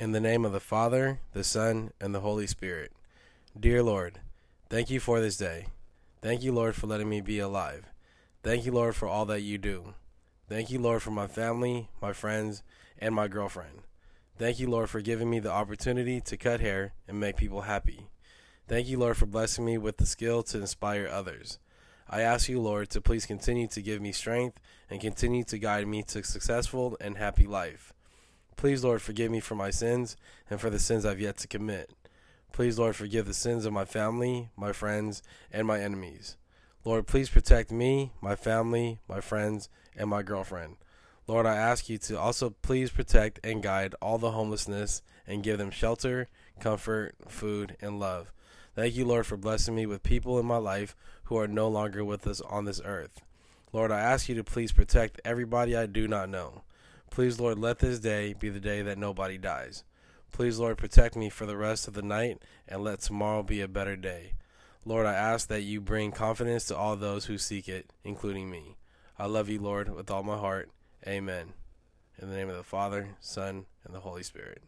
In the name of the Father, the Son, and the Holy Spirit. Dear Lord, thank you for this day. Thank you, Lord, for letting me be alive. Thank you, Lord, for all that you do. Thank you, Lord, for my family, my friends, and my girlfriend. Thank you, Lord, for giving me the opportunity to cut hair and make people happy. Thank you, Lord, for blessing me with the skill to inspire others. I ask you, Lord, to please continue to give me strength and continue to guide me to a successful and happy life. Please, Lord, forgive me for my sins and for the sins I've yet to commit. Please, Lord, forgive the sins of my family, my friends, and my enemies. Lord, please protect me, my family, my friends, and my girlfriend. Lord, I ask you to also please protect and guide all the homelessness and give them shelter, comfort, food, and love. Thank you, Lord, for blessing me with people in my life who are no longer with us on this earth. Lord, I ask you to please protect everybody I do not know. Please, Lord, let this day be the day that nobody dies. Please, Lord, protect me for the rest of the night and let tomorrow be a better day. Lord, I ask that you bring confidence to all those who seek it, including me. I love you, Lord, with all my heart. Amen. In the name of the Father, Son, and the Holy Spirit.